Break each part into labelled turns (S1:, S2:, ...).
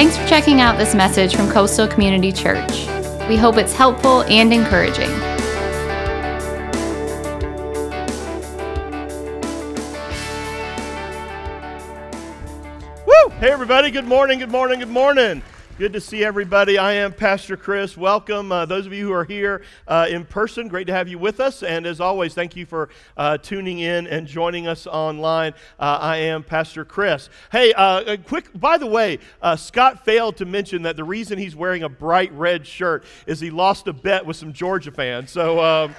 S1: Thanks for checking out this message from Coastal Community Church. We hope it's helpful and encouraging.
S2: Woo! Hey, everybody. Good morning. Good morning. Good morning. Good to see everybody. I am Pastor Chris. Welcome. Uh, those of you who are here uh, in person, great to have you with us. And as always, thank you for uh, tuning in and joining us online. Uh, I am Pastor Chris. Hey, uh, quick, by the way, uh, Scott failed to mention that the reason he's wearing a bright red shirt is he lost a bet with some Georgia fans. So. Um,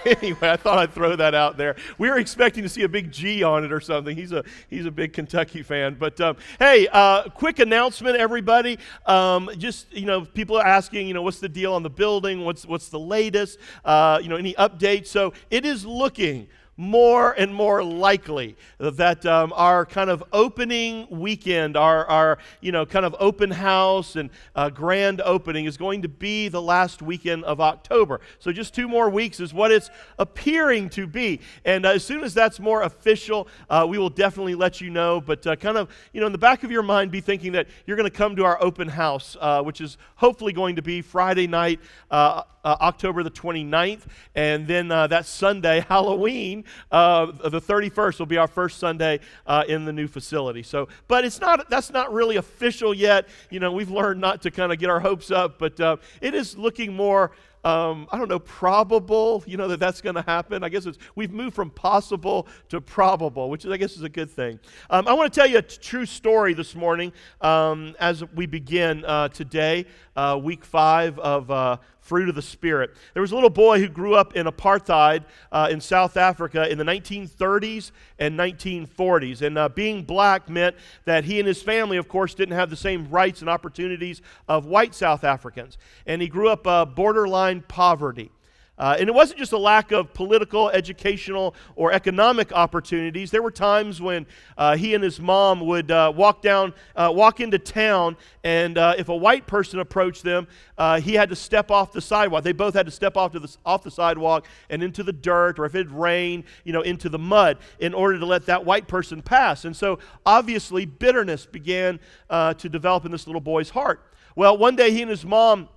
S2: anyway, I thought I'd throw that out there. We were expecting to see a big G on it or something. He's a he's a big Kentucky fan. But um, hey, uh, quick announcement, everybody. Um, just you know, people are asking, you know, what's the deal on the building? What's what's the latest? Uh, you know, any updates? So it is looking more and more likely that um, our kind of opening weekend, our, our you know kind of open house and uh, grand opening is going to be the last weekend of October. So just two more weeks is what it's appearing to be. And uh, as soon as that's more official, uh, we will definitely let you know. But uh, kind of you know in the back of your mind, be thinking that you're going to come to our open house, uh, which is hopefully going to be Friday night. Uh, uh, October the 29th. And then uh, that Sunday, Halloween, uh, the 31st, will be our first Sunday uh, in the new facility. So, but it's not, that's not really official yet. You know, we've learned not to kind of get our hopes up, but uh, it is looking more. Um, I don't know, probable, you know, that that's going to happen. I guess it's, we've moved from possible to probable, which is, I guess is a good thing. Um, I want to tell you a t- true story this morning um, as we begin uh, today, uh, week five of uh, fruit of the Spirit. There was a little boy who grew up in apartheid uh, in South Africa in the 1930s and 1940s. And uh, being black meant that he and his family, of course, didn't have the same rights and opportunities of white South Africans. And he grew up uh, borderline poverty. Uh, and it wasn't just a lack of political, educational, or economic opportunities. There were times when uh, he and his mom would uh, walk down, uh, walk into town, and uh, if a white person approached them, uh, he had to step off the sidewalk. They both had to step off to the off the sidewalk and into the dirt, or if it rained, you know, into the mud, in order to let that white person pass. And so, obviously, bitterness began to develop in this little boy's heart. Well, one day he and his mom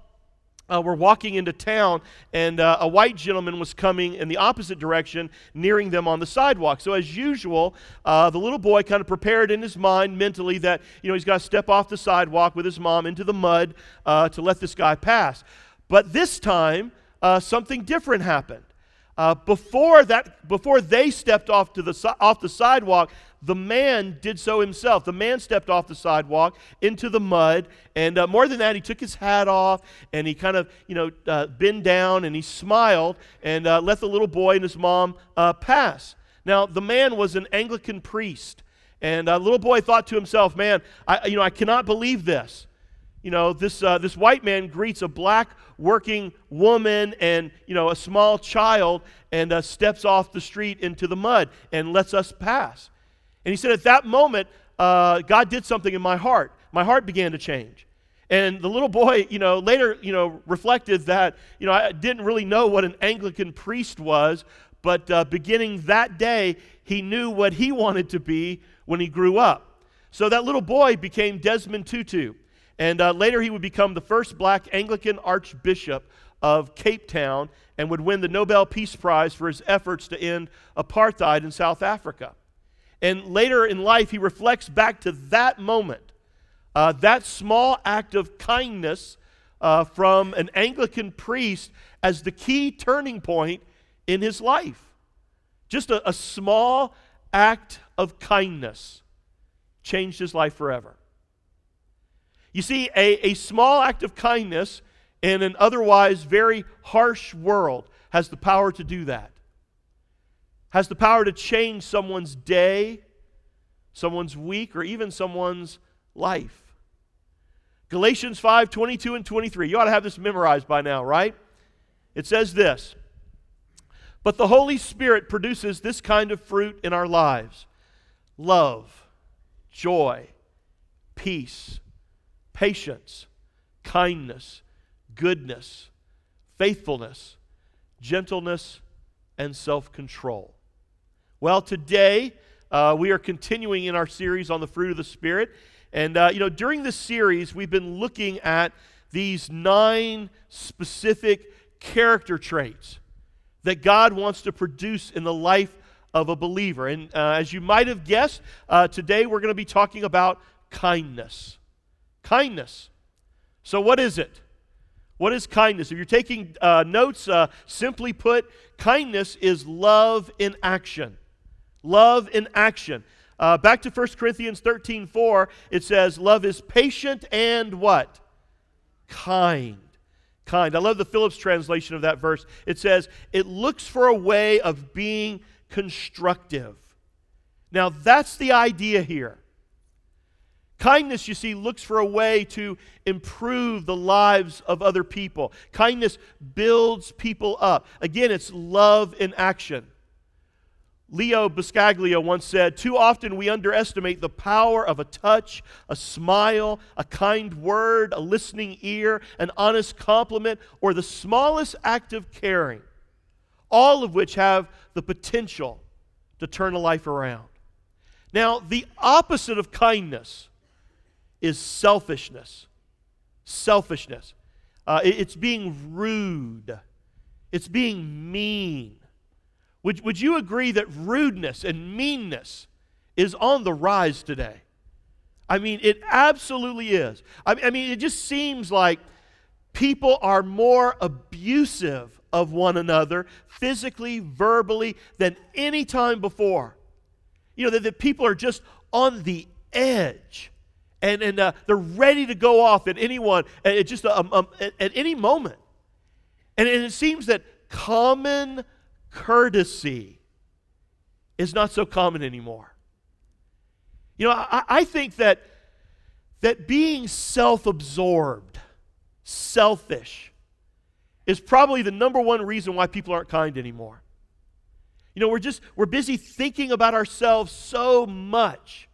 S2: uh, were walking into town, and uh, a white gentleman was coming in the opposite direction, nearing them on the sidewalk. So, as usual, uh, the little boy kind of prepared in his mind mentally that, you know, he's got to step off the sidewalk with his mom into the mud uh, to let this guy pass. But this time, uh, something different happened. Uh, before, that, before they stepped off, to the, off the sidewalk, the man did so himself. The man stepped off the sidewalk into the mud, and uh, more than that, he took his hat off and he kind of, you know, uh, bent down and he smiled and uh, let the little boy and his mom uh, pass. Now, the man was an Anglican priest, and a uh, little boy thought to himself, "Man, I, you know, I cannot believe this." You know, this, uh, this white man greets a black working woman and, you know, a small child and uh, steps off the street into the mud and lets us pass. And he said, At that moment, uh, God did something in my heart. My heart began to change. And the little boy, you know, later, you know, reflected that, you know, I didn't really know what an Anglican priest was, but uh, beginning that day, he knew what he wanted to be when he grew up. So that little boy became Desmond Tutu. And uh, later, he would become the first black Anglican archbishop of Cape Town and would win the Nobel Peace Prize for his efforts to end apartheid in South Africa. And later in life, he reflects back to that moment, uh, that small act of kindness uh, from an Anglican priest as the key turning point in his life. Just a, a small act of kindness changed his life forever. You see, a, a small act of kindness in an otherwise very harsh world has the power to do that has the power to change someone's day, someone's week, or even someone's life. Galatians 5 22 and 23. You ought to have this memorized by now, right? It says this But the Holy Spirit produces this kind of fruit in our lives love, joy, peace, patience, kindness, goodness, faithfulness, gentleness, and self control. Well, today uh, we are continuing in our series on the fruit of the Spirit. And, uh, you know, during this series, we've been looking at these nine specific character traits that God wants to produce in the life of a believer. And uh, as you might have guessed, uh, today we're going to be talking about kindness. Kindness. So, what is it? What is kindness? If you're taking uh, notes, uh, simply put, kindness is love in action. Love in action. Uh, back to 1 Corinthians 13 4, it says, Love is patient and what? Kind. Kind. I love the Phillips translation of that verse. It says, It looks for a way of being constructive. Now, that's the idea here. Kindness, you see, looks for a way to improve the lives of other people. Kindness builds people up. Again, it's love in action. Leo Buscaglia once said, Too often we underestimate the power of a touch, a smile, a kind word, a listening ear, an honest compliment, or the smallest act of caring, all of which have the potential to turn a life around. Now, the opposite of kindness is selfishness. Selfishness. Uh, it's being rude, it's being mean. Would, would you agree that rudeness and meanness is on the rise today? I mean, it absolutely is. I, I mean, it just seems like people are more abusive of one another, physically, verbally, than any time before. You know, that, that people are just on the edge and, and uh, they're ready to go off at anyone, at, just um, at, at, any moment. And, and it seems that common courtesy is not so common anymore. You know, I, I think that, that being self absorbed, selfish, is probably the number one reason why people aren't kind anymore. You know, we're just we're busy thinking about ourselves so much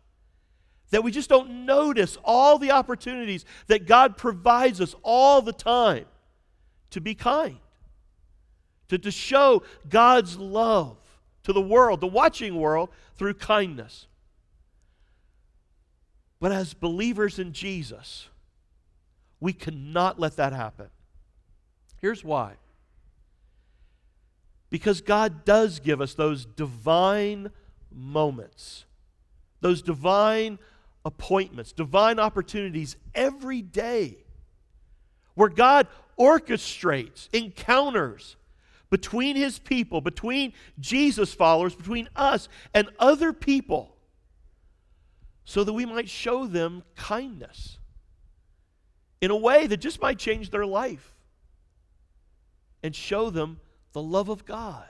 S2: that we just don't notice all the opportunities that God provides us all the time to be kind to, to show God's love to the world, the watching world, through kindness. But as believers in Jesus, we cannot let that happen. Here's why because God does give us those divine moments, those divine appointments, divine opportunities every day where God orchestrates encounters between his people, between Jesus' followers, between us and other people, so that we might show them kindness in a way that just might change their life and show them the love of God.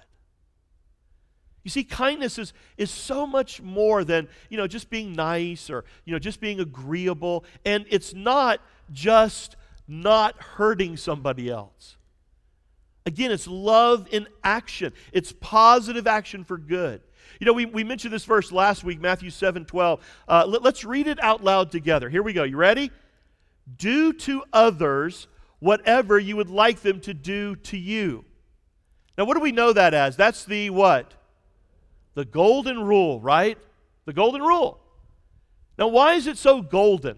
S2: You see, kindness is, is so much more than, you know, just being nice or, you know, just being agreeable. And it's not just not hurting somebody else. Again, it's love in action, it's positive action for good. You know, we, we mentioned this verse last week, Matthew 7 12. Uh, let, let's read it out loud together. Here we go. You ready? Do to others whatever you would like them to do to you. Now, what do we know that as? That's the what? The golden rule, right? The golden rule. Now, why is it so golden?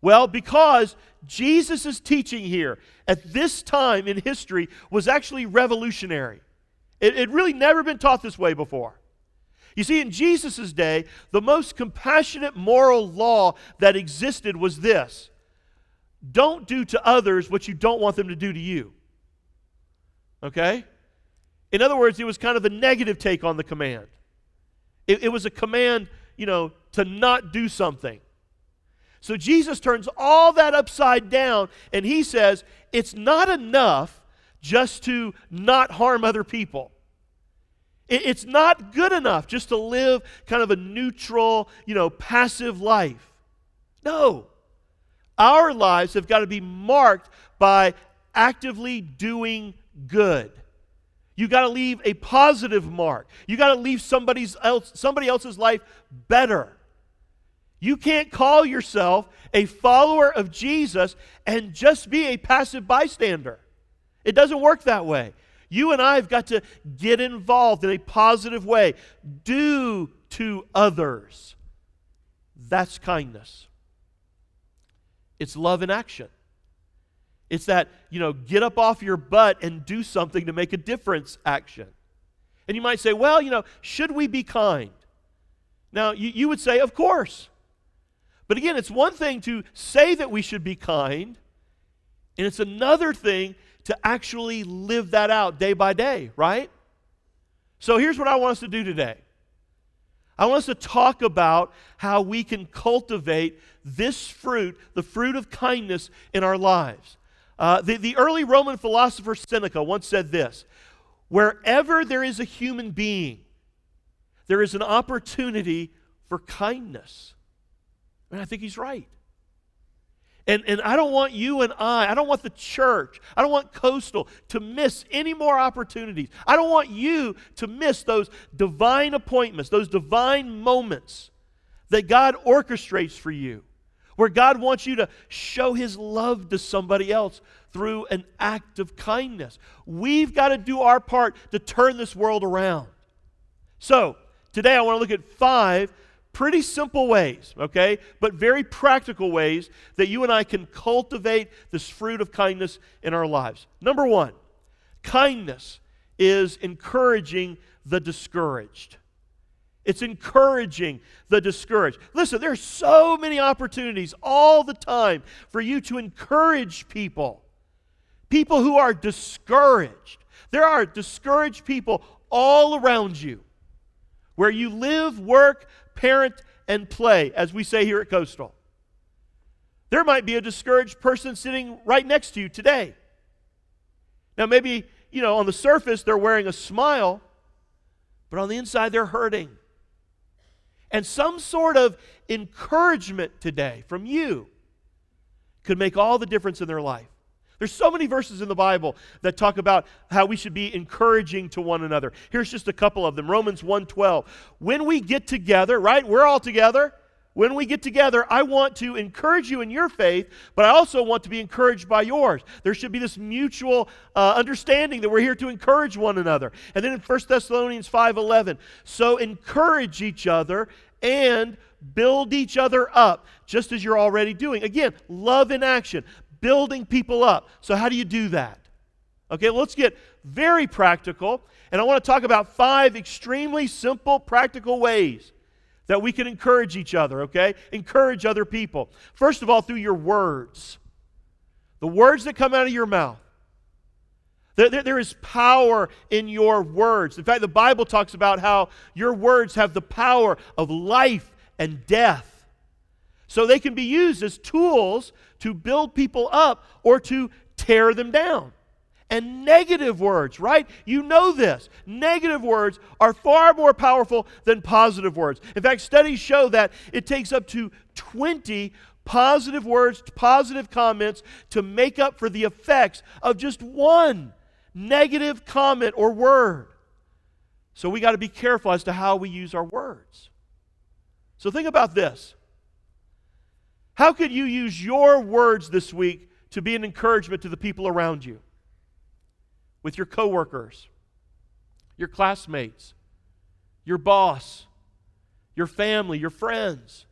S2: Well, because Jesus' teaching here at this time in history was actually revolutionary. It had really never been taught this way before. You see, in Jesus' day, the most compassionate moral law that existed was this don't do to others what you don't want them to do to you. Okay? In other words, it was kind of a negative take on the command. It, it was a command, you know, to not do something. So Jesus turns all that upside down and he says, it's not enough just to not harm other people. It's not good enough just to live kind of a neutral, you know, passive life. No. Our lives have got to be marked by actively doing good. You got to leave a positive mark. You got to leave somebody's else, somebody else's life better. You can't call yourself a follower of Jesus and just be a passive bystander. It doesn't work that way. You and I have got to get involved in a positive way. Do to others. That's kindness. It's love in action. It's that, you know, get up off your butt and do something to make a difference action. And you might say, well, you know, should we be kind? Now, you, you would say, of course. But again, it's one thing to say that we should be kind, and it's another thing to actually live that out day by day, right? So here's what I want us to do today I want us to talk about how we can cultivate this fruit, the fruit of kindness, in our lives. Uh, the, the early Roman philosopher Seneca once said this Wherever there is a human being, there is an opportunity for kindness. And I think he's right. And, and I don't want you and I, I don't want the church, I don't want Coastal to miss any more opportunities. I don't want you to miss those divine appointments, those divine moments that God orchestrates for you, where God wants you to show His love to somebody else through an act of kindness. We've got to do our part to turn this world around. So, today I want to look at five pretty simple ways, okay, but very practical ways that you and I can cultivate this fruit of kindness in our lives. Number one, kindness is encouraging the discouraged. It's encouraging the discouraged. Listen, there are so many opportunities all the time for you to encourage people, people who are discouraged. There are discouraged people all around you where you live, work, parent, and play, as we say here at Coastal. There might be a discouraged person sitting right next to you today. Now, maybe, you know, on the surface they're wearing a smile, but on the inside they're hurting. And some sort of encouragement today from you could make all the difference in their life. There's so many verses in the Bible that talk about how we should be encouraging to one another. Here's just a couple of them. Romans 1:12. When we get together, right? We're all together. When we get together, I want to encourage you in your faith, but I also want to be encouraged by yours. There should be this mutual uh, understanding that we're here to encourage one another. And then in 1 Thessalonians 5:11, so encourage each other and build each other up just as you're already doing. Again, love in action building people up. So, how do you do that? Okay, let's get very practical. And I want to talk about five extremely simple, practical ways that we can encourage each other, okay? Encourage other people. First of all, through your words, the words that come out of your mouth. There, there, there is power in your words. In fact, the Bible talks about how your words have the power of life and death. So they can be used as tools to build people up or to tear them down. And negative words, right? You know this. Negative words are far more powerful than positive words. In fact, studies show that it takes up to 20 positive words, positive comments to make up for the effects of just one negative comment or word. So we got to be careful as to how we use our words. So think about this how could you use your words this week to be an encouragement to the people around you? With your coworkers, your classmates, your boss, your family, your friends.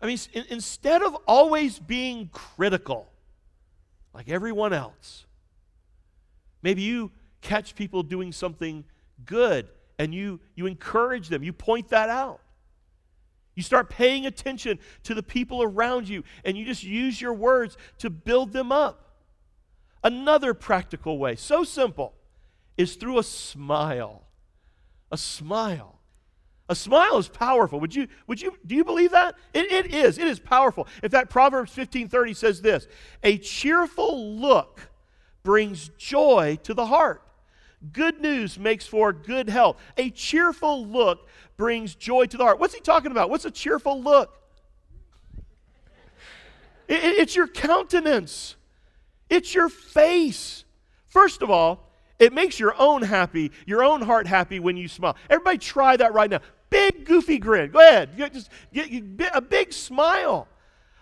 S2: I mean, in, instead of always being critical like everyone else, maybe you catch people doing something good and you, you encourage them, you point that out. You start paying attention to the people around you, and you just use your words to build them up. Another practical way, so simple, is through a smile. A smile. A smile is powerful. Would you, would you, do you believe that? It, it is. It is powerful. In fact, Proverbs 15:30 says this: a cheerful look brings joy to the heart. Good news makes for good health. A cheerful look brings joy to the heart. What's he talking about? What's a cheerful look? it's your countenance, it's your face. First of all, it makes your own happy, your own heart happy when you smile. Everybody try that right now. Big goofy grin. Go ahead. Just get a big smile.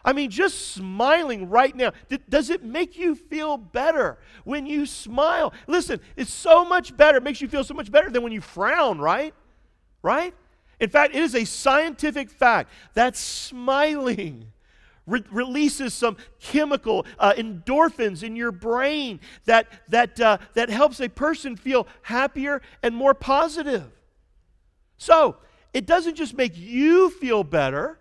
S2: I mean, just smiling right now, th- does it make you feel better when you smile? Listen, it's so much better. It makes you feel so much better than when you frown, right? Right? In fact, it is a scientific fact that smiling re- releases some chemical uh, endorphins in your brain that, that, uh, that helps a person feel happier and more positive. So, it doesn't just make you feel better,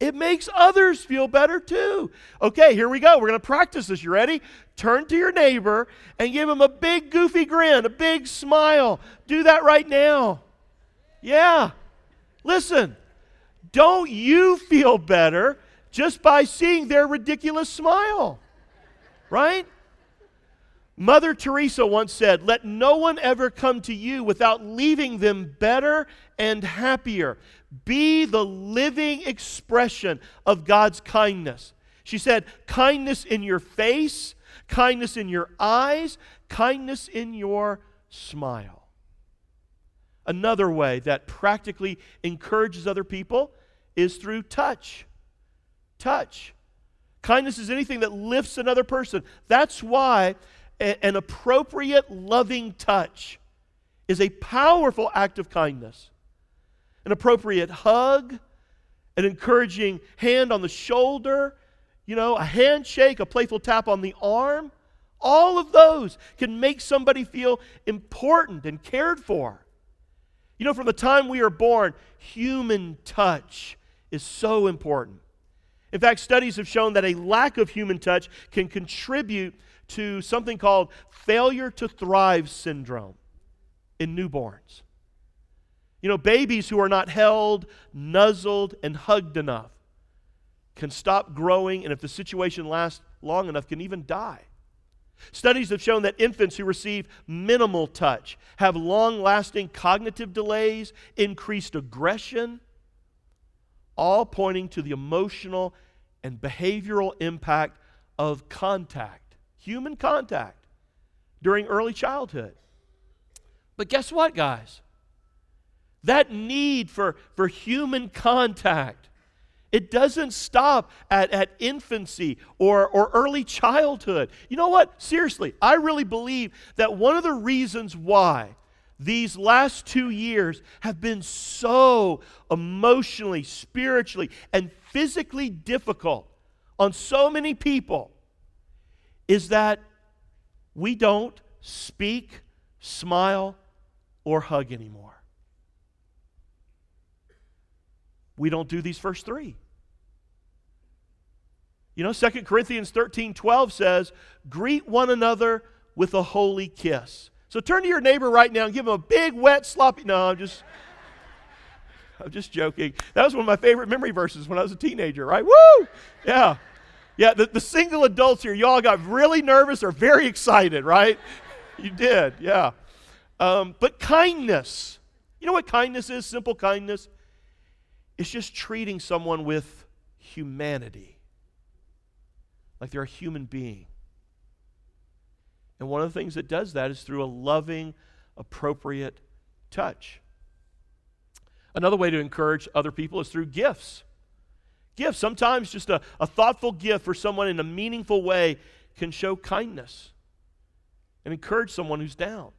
S2: it makes others feel better too. Okay, here we go. We're going to practice this. You ready? Turn to your neighbor and give him a big, goofy grin, a big smile. Do that right now. Yeah. Listen, don't you feel better just by seeing their ridiculous smile? Right? Mother Teresa once said, Let no one ever come to you without leaving them better and happier be the living expression of God's kindness. She said, kindness in your face, kindness in your eyes, kindness in your smile. Another way that practically encourages other people is through touch. Touch. Kindness is anything that lifts another person. That's why a- an appropriate, loving touch is a powerful act of kindness an appropriate hug, an encouraging hand on the shoulder, you know, a handshake, a playful tap on the arm. All of those can make somebody feel important and cared for. You know, from the time we are born, human touch is so important. In fact, studies have shown that a lack of human touch can contribute to something called failure to thrive syndrome in newborns. You know, babies who are not held, nuzzled, and hugged enough can stop growing, and if the situation lasts long enough, can even die. Studies have shown that infants who receive minimal touch have long lasting cognitive delays, increased aggression, all pointing to the emotional and behavioral impact of contact, human contact, during early childhood. But guess what, guys? That need for, for human contact. It doesn't stop at, at infancy or, or early childhood. You know what? Seriously, I really believe that one of the reasons why these last two years have been so emotionally, spiritually, and physically difficult on so many people is that we don't speak, smile, or hug anymore. we don't do these first three. You know, 2 Corinthians 13 12 says, Greet one another with a holy kiss. So turn to your neighbor right now and give him a big, wet, sloppy. No, I'm just. I'm just joking. That was one of my favorite memory verses when I was a teenager, right? Woo! Yeah. Yeah, the, the single adults here, y'all got really nervous or very excited, right? You did, yeah. Um, but kindness. You know what kindness is? Simple kindness. It's just treating someone with humanity, like they're a human being. And one of the things that does that is through a loving, appropriate touch. Another way to encourage other people is through gifts. Gifts, sometimes just a, a thoughtful gift for someone in a meaningful way can show kindness and encourage someone who's down.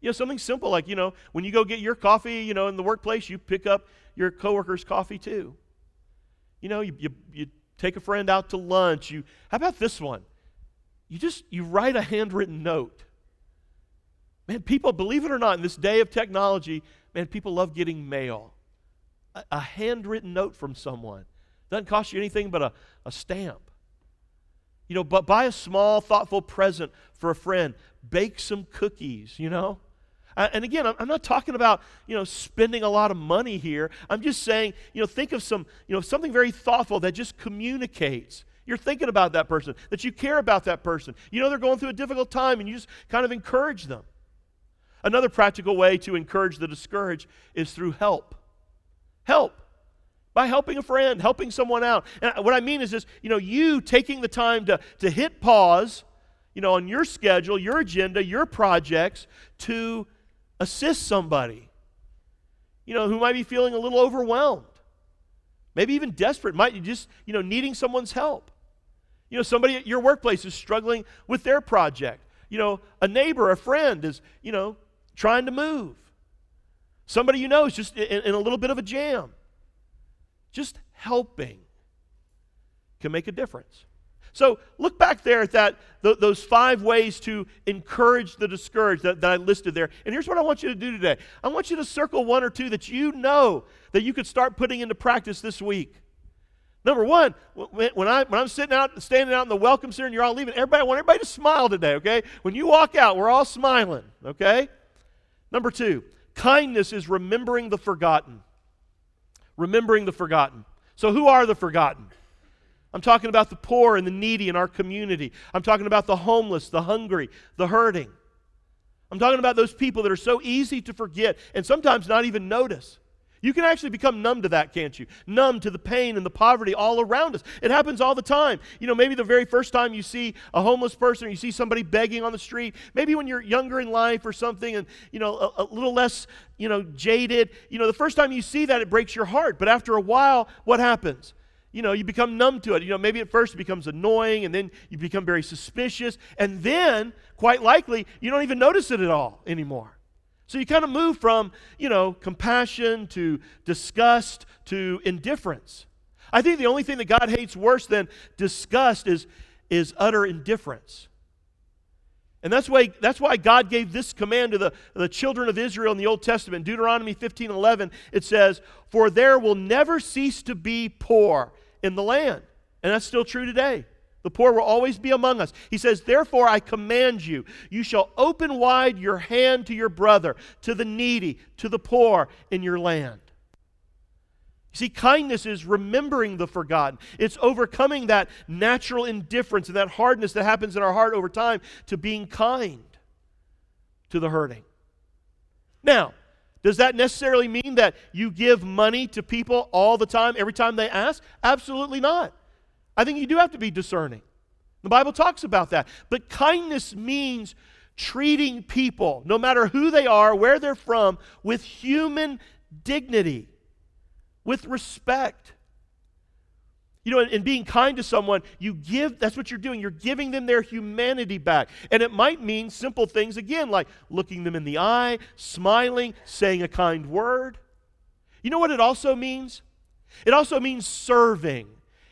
S2: You know, something simple like, you know, when you go get your coffee, you know, in the workplace, you pick up your coworker's coffee too. You know, you, you, you take a friend out to lunch. You, how about this one? You just, you write a handwritten note. Man, people, believe it or not, in this day of technology, man, people love getting mail. A, a handwritten note from someone. Doesn't cost you anything but a, a stamp. You know, but buy a small, thoughtful present for a friend. Bake some cookies, you know? Uh, and again, I'm, I'm not talking about, you know, spending a lot of money here. I'm just saying, you know, think of some, you know, something very thoughtful that just communicates. You're thinking about that person, that you care about that person. You know they're going through a difficult time and you just kind of encourage them. Another practical way to encourage the discouraged is through help. Help by helping a friend, helping someone out. And what I mean is this, you know, you taking the time to, to hit pause, you know, on your schedule, your agenda, your projects to assist somebody, you know, who might be feeling a little overwhelmed, maybe even desperate, might be just, you know, needing someone's help. You know, somebody at your workplace is struggling with their project. You know, a neighbor, a friend is, you know, trying to move. Somebody you know is just in, in a little bit of a jam. Just helping can make a difference. So look back there at that, th- those five ways to encourage the discouraged that, that I listed there. And here's what I want you to do today I want you to circle one or two that you know that you could start putting into practice this week. Number one, when, I, when I'm sitting out, standing out in the welcome center and you're all leaving, everybody, I want everybody to smile today, okay? When you walk out, we're all smiling, okay? Number two, kindness is remembering the forgotten. Remembering the forgotten. So, who are the forgotten? I'm talking about the poor and the needy in our community. I'm talking about the homeless, the hungry, the hurting. I'm talking about those people that are so easy to forget and sometimes not even notice. You can actually become numb to that, can't you? Numb to the pain and the poverty all around us. It happens all the time. You know, maybe the very first time you see a homeless person or you see somebody begging on the street, maybe when you're younger in life or something and, you know, a, a little less, you know, jaded, you know, the first time you see that, it breaks your heart. But after a while, what happens? you know, you become numb to it. You know, maybe at first it becomes annoying and then you become very suspicious. And then, quite likely, you don't even notice it at all anymore. So you kind of move from, you know, compassion to disgust to indifference. I think the only thing that God hates worse than disgust is, is utter indifference. And that's why, that's why God gave this command to the, the children of Israel in the Old Testament. Deuteronomy 15 11, it says, For there will never cease to be poor in the land. And that's still true today. The poor will always be among us. He says, Therefore I command you, you shall open wide your hand to your brother, to the needy, to the poor in your land. You see, kindness is remembering the forgotten. It's overcoming that natural indifference and that hardness that happens in our heart over time to being kind to the hurting. Now, does that necessarily mean that you give money to people all the time, every time they ask? Absolutely not. I think you do have to be discerning. The Bible talks about that. But kindness means treating people, no matter who they are, where they're from, with human dignity, with respect. You know, in, being kind to someone, you give, that's what you're doing. You're giving them their humanity back. And it might mean simple things again, like looking them in the eye, smiling, saying a kind word. You know what it also means? It also means serving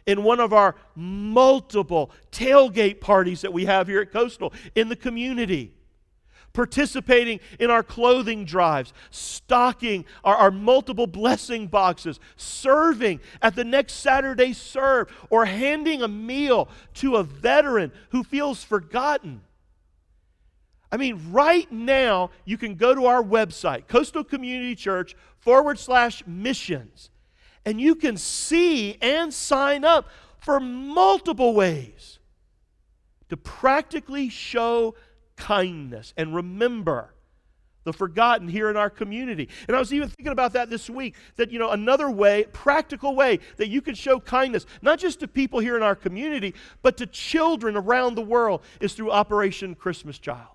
S2: in one of our multiple tailgate parties that we have here at Coastal in the community participating in our clothing drives, stocking our, our multiple blessing boxes, serving at the next Saturday serve, or handing a meal to a veteran who feels forgotten. I mean, right now, you can go to our website, Coastal Community Church forward slash missions, and you can see and sign up for multiple ways to practically show kindness and remember the forgotten here in our community. And I was even thinking about that this week that, you know, another way, practical way that you can show kindness, not just to people here in our community, but to children around the world, is through Operation Christmas Child.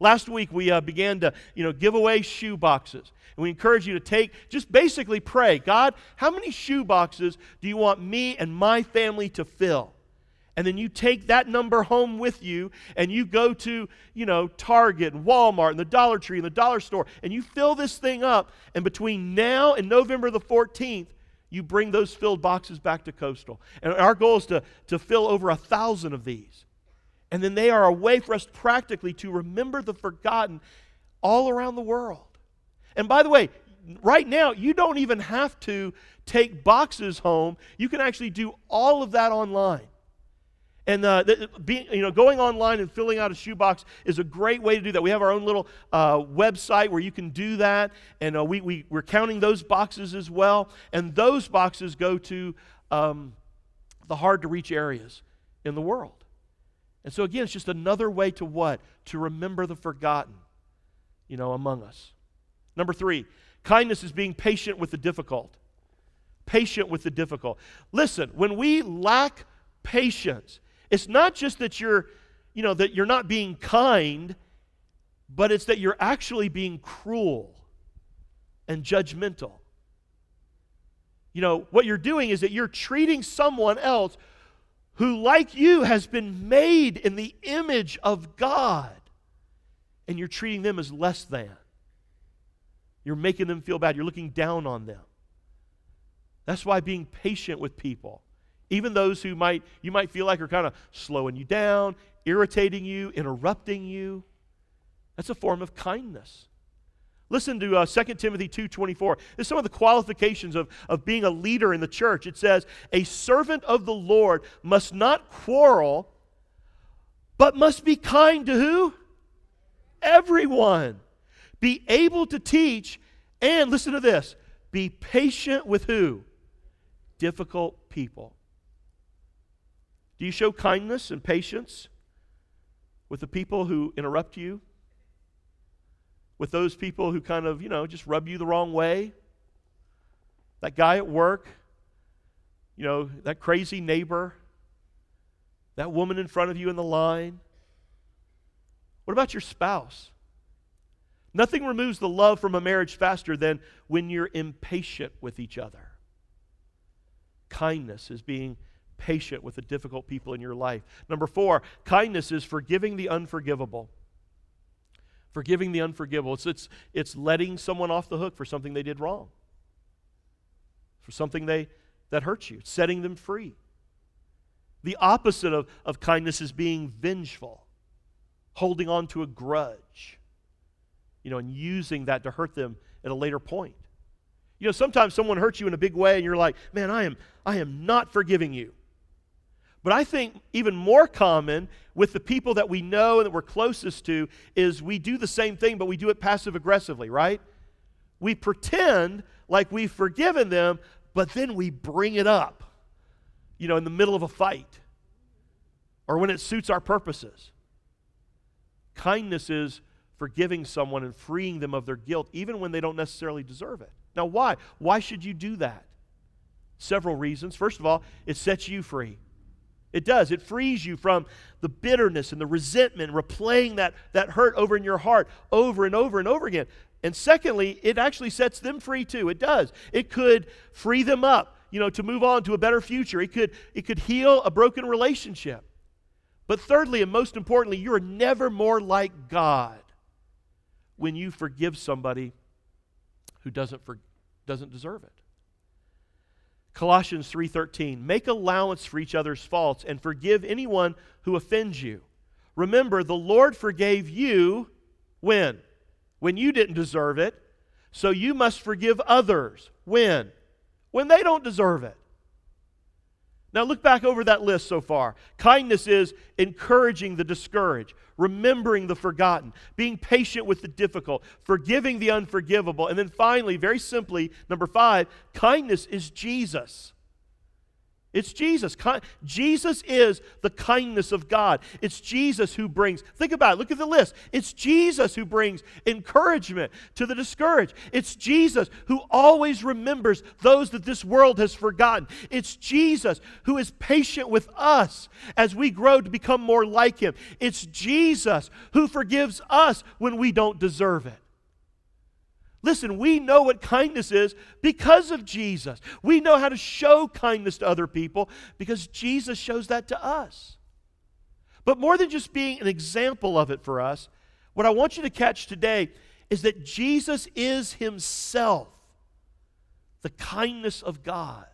S2: Last week we uh, began to, you know, give away shoe boxes. And we encourage you to take, just basically pray God, how many shoe boxes do you want me and my family to fill? and then you take that number home with you and you go to, you know, Target and Walmart and the Dollar Tree and the dollar store and you fill this thing up and between now and November the 14th, you bring those filled boxes back to Coastal. And our goal is to, to fill over a thousand of these. And then they are a way for us practically to remember the forgotten all around the world. And by the way, right now, you don't even have to take boxes home. You can actually do all of that online. And uh, the, being, you know, going online and filling out a shoebox is a great way to do that. We have our own little uh, website where you can do that, and uh, we, we, we're counting those boxes as well. And those boxes go to um, the hard to reach areas in the world. And so, again, it's just another way to what? To remember the forgotten, you know, among us. Number three, kindness is being patient with the difficult. Patient with the difficult. Listen, when we lack patience, it's not just that you're, you know, that you're not being kind, but it's that you're actually being cruel and judgmental. You know, what you're doing is that you're treating someone else who, like you, has been made in the image of God, and you're treating them as less than. You're making them feel bad. You're looking down on them. That's why being patient with people even those who might you might feel like are kind of slowing you down, irritating you, interrupting you. That's a form of kindness. Listen to uh, 2 Timothy 2.24. There's some of the qualifications of, of being a leader in the church. It says, a servant of the Lord must not quarrel, but must be kind to who? Everyone. Be able to teach, and listen to this, be patient with who? Difficult people. Do you show kindness and patience with the people who interrupt you? With those people who kind of, you know, just rub you the wrong way? That guy at work, you know, that crazy neighbor, that woman in front of you in the line? What about your spouse? Nothing removes the love from a marriage faster than when you're impatient with each other. Kindness is being patient with the difficult people in your life. Number four, kindness is forgiving the unforgivable. Forgiving the unforgivable. It's, it's, it's letting someone off the hook for something they did wrong, for something they, that hurt you, setting them free. The opposite of, of kindness is being vengeful, holding on to a grudge, you know, and using that to hurt them at a later point. You know, sometimes someone hurts you in a big way and you're like, man, I am, I am not forgiving you. But I think even more common with the people that we know and that we're closest to is we do the same thing, but we do it passive aggressively, right? We pretend like we've forgiven them, but then we bring it up, you know, in the middle of a fight or when it suits our purposes. Kindness is forgiving someone and freeing them of their guilt, even when they don't necessarily deserve it. Now, why? Why should you do that? Several reasons. First of all, it sets you free. It does. It frees you from the bitterness and the resentment, replaying that, that hurt over in your heart over and over and over again. And secondly, it actually sets them free too. It does. It could free them up, you know, to move on to a better future. It could, it could heal a broken relationship. But thirdly, and most importantly, you are never more like God when you forgive somebody who doesn't, for, doesn't deserve it. Colossians 3:13 Make allowance for each other's faults and forgive anyone who offends you. Remember the Lord forgave you when when you didn't deserve it, so you must forgive others when when they don't deserve it. Now look back over that list so far. Kindness is encouraging the discouraged remembering the forgotten, being patient with the difficult, forgiving the unforgivable. And then finally, very simply, number five, kindness is Jesus. It's Jesus. Jesus is the kindness of God. It's Jesus who brings, think about it, look at the list. It's Jesus who brings encouragement to the discouraged. It's Jesus who always remembers those that this world has forgotten. It's Jesus who is patient with us as we grow to become more like Him. It's Jesus who forgives us when we don't deserve it. Listen, we know what kindness is because of Jesus. We know how to show kindness to other people because Jesus shows that to us. But more than just being an example of it for us, what I want you to catch today is that Jesus is Himself the kindness of God.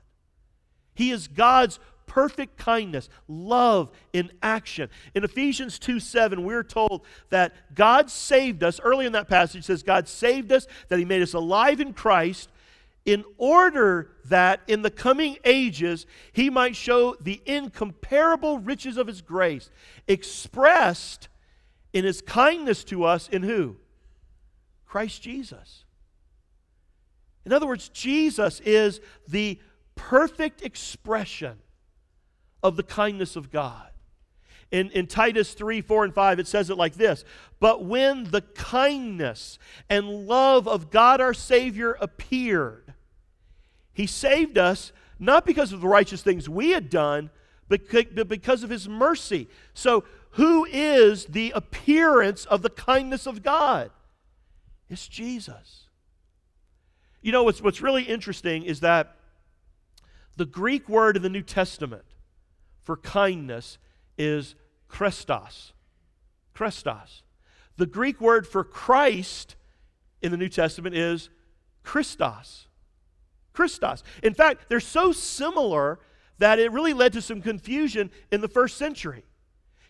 S2: He is God's perfect kindness, love in action. In Ephesians 2 7, we're told that God saved us. Early in that passage, says, God saved us, that He made us alive in Christ, in order that in the coming ages He might show the incomparable riches of His grace, expressed in His kindness to us in who? Christ Jesus. In other words, Jesus is the perfect expression of the kindness of God. In, in Titus 3 4 and 5, it says it like this But when the kindness and love of God our Savior appeared, He saved us not because of the righteous things we had done, but because of His mercy. So, who is the appearance of the kindness of God? It's Jesus. You know, what's, what's really interesting is that the Greek word in the New Testament for kindness is Chrestos. Chrestos. The Greek word for Christ in the New Testament is Christos. Christos. In fact, they're so similar that it really led to some confusion in the first century.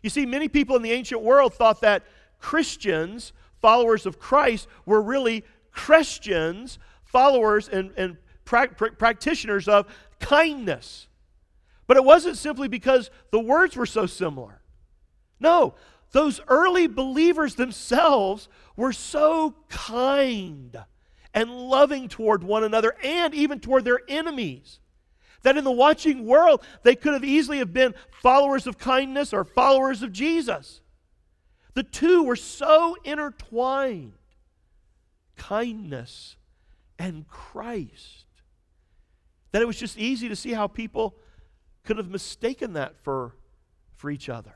S2: You see, many people in the ancient world thought that Christians, followers of Christ, were really Chrestians, followers and, and pra- pra- practitioners of kindness. But it wasn't simply because the words were so similar. No, those early believers themselves were so kind and loving toward one another and even toward their enemies that in the watching world they could have easily have been followers of kindness or followers of Jesus. The two were so intertwined. Kindness and Christ that it was just easy to see how people could have mistaken that for, for each other.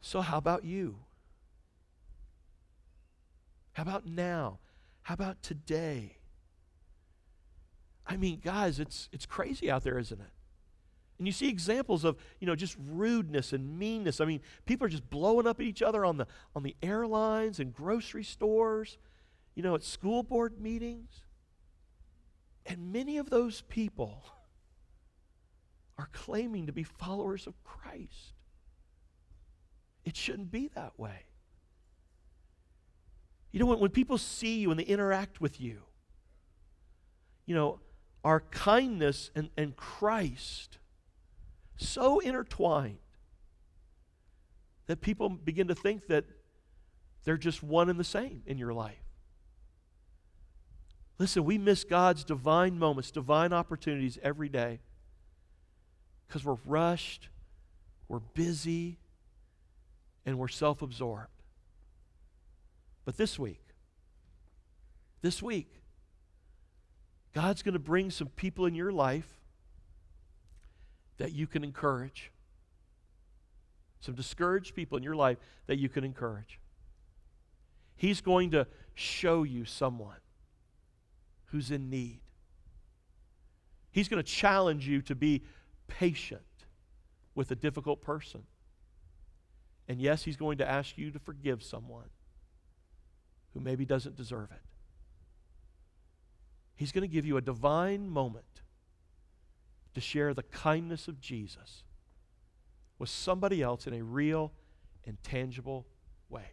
S2: So, how about you? How about now? How about today? I mean, guys, it's, it's crazy out there, isn't it? And you see examples of, you know, just rudeness and meanness. I mean, people are just blowing up at each other on the, on the airlines and grocery stores, you know, at school board meetings. And many of those people are claiming to be followers of Christ. It shouldn't be that way. You know, when, when people see you and they interact with you, you know, our kindness and, and Christ so intertwined that people begin to think that they're just one and the same in your life. Listen, we miss God's divine moments, divine opportunities every day because we're rushed, we're busy, and we're self absorbed. But this week, this week, God's going to bring some people in your life that you can encourage. Some discouraged people in your life that you can encourage. He's going to show you someone who's in need. He's going to challenge you to be patient with a difficult person. And yes, He's going to ask you to forgive someone who maybe doesn't deserve it. He's going to give you a divine moment to share the kindness of Jesus with somebody else in a real and tangible way.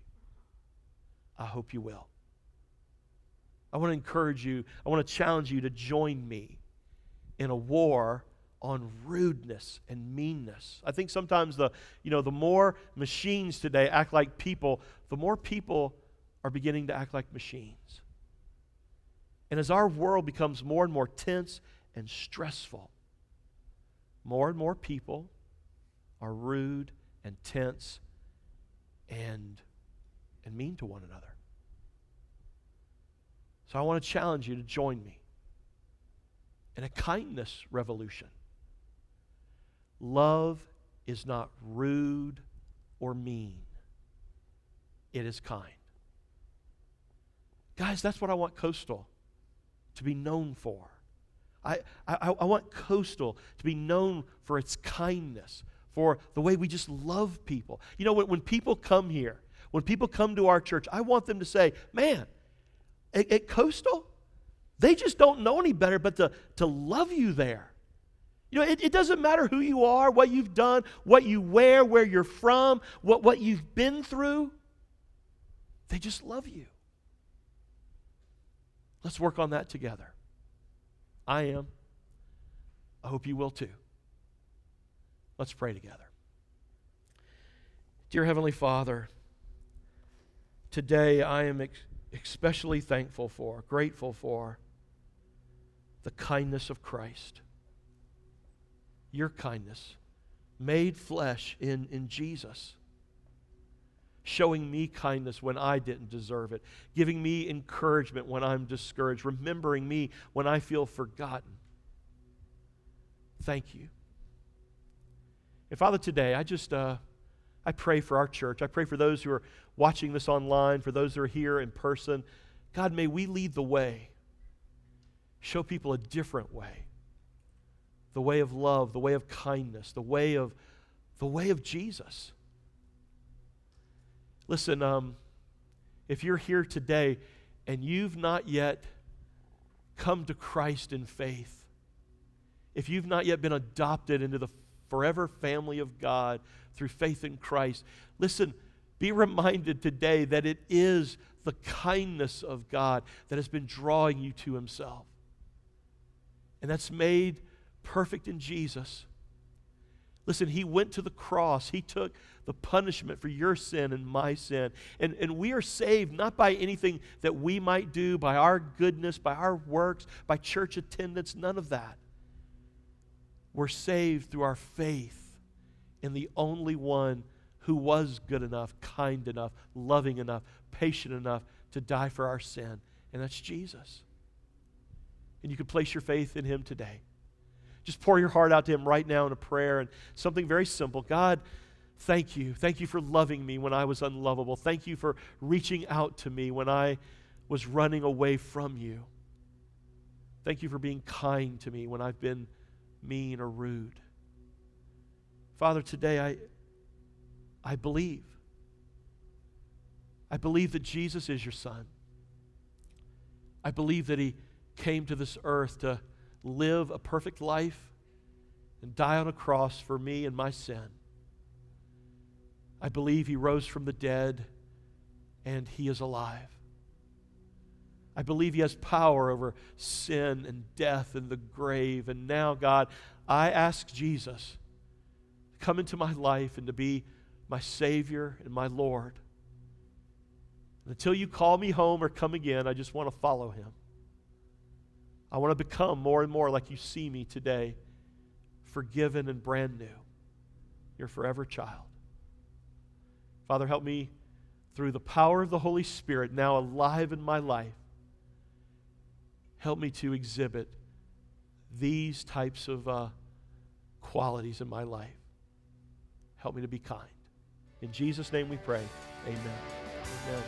S2: I hope you will. I want to encourage you, I want to challenge you to join me in a war on rudeness and meanness. I think sometimes the, you know, the more machines today act like people, the more people are beginning to act like machines. And as our world becomes more and more tense and stressful, more and more people are rude and tense and, and mean to one another. So I want to challenge you to join me in a kindness revolution. Love is not rude or mean, it is kind. Guys, that's what I want Coastal to be known for. I, I, I, want Coastal to be known for its kindness, for the way we just love people. You know, when, when people come here, when people come to our church, I want them to say, man, at, at Coastal, they just don't know any better but to, to love you there. You know, it, it, doesn't matter who you are, what you've done, what you wear, where you're from, what, what you've been through. They just love you. Let's work on that together. I am. I hope you will too. Let's pray together. Dear Heavenly Father, today I am ex- especially thankful for, grateful for the kindness of Christ your kindness made flesh in, in Jesus. Showing me kindness when I didn't deserve it, giving me encouragement when I'm discouraged, remembering me when I feel forgotten. Thank you. And Father, today I just uh, I pray for our church. I pray for those who are watching this online, for those who are here in person. God, may we lead the way. Show people a different way the way of love, the way of kindness, the way of, the way of Jesus. Listen, um, if you're here today and you've not yet come to Christ in faith, if you've not yet been adopted into the forever family of God through faith in Christ, listen, be reminded today that it is the kindness of God that has been drawing you to Himself. And that's made perfect in Jesus. Listen, he went to the cross. He took the punishment for your sin and my sin. And, and we are saved not by anything that we might do, by our goodness, by our works, by church attendance, none of that. We're saved through our faith in the only one who was good enough, kind enough, loving enough, patient enough to die for our sin, and that's Jesus. And you can place your faith in him today. Just pour your heart out to Him right now in a prayer and something very simple. God, thank you. Thank you for loving me when I was unlovable. Thank you for reaching out to me when I was running away from you. Thank you for being kind to me when I've been mean or rude. Father, today I, I believe. I believe that Jesus is your Son. I believe that He came to this earth to live a perfect life and die on a cross for me and my sin. I believe he rose from the dead and he is alive. I believe he has power over sin and death and the grave. And now, God, I ask Jesus to come into my life and to be my Savior and my Lord. And until you call me home or come again, I just want to follow him. I want to become more and more like you see me today, forgiven and brand new, your forever child. Father, help me through the power of the Holy Spirit, now alive in my life, help me to exhibit these types of uh, qualities in my life. Help me to be kind. In Jesus' name we pray. Amen. Amen.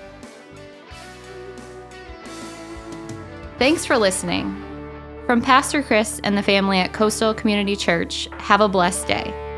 S1: Thanks for listening. From Pastor Chris and the family at Coastal Community Church, have a blessed day.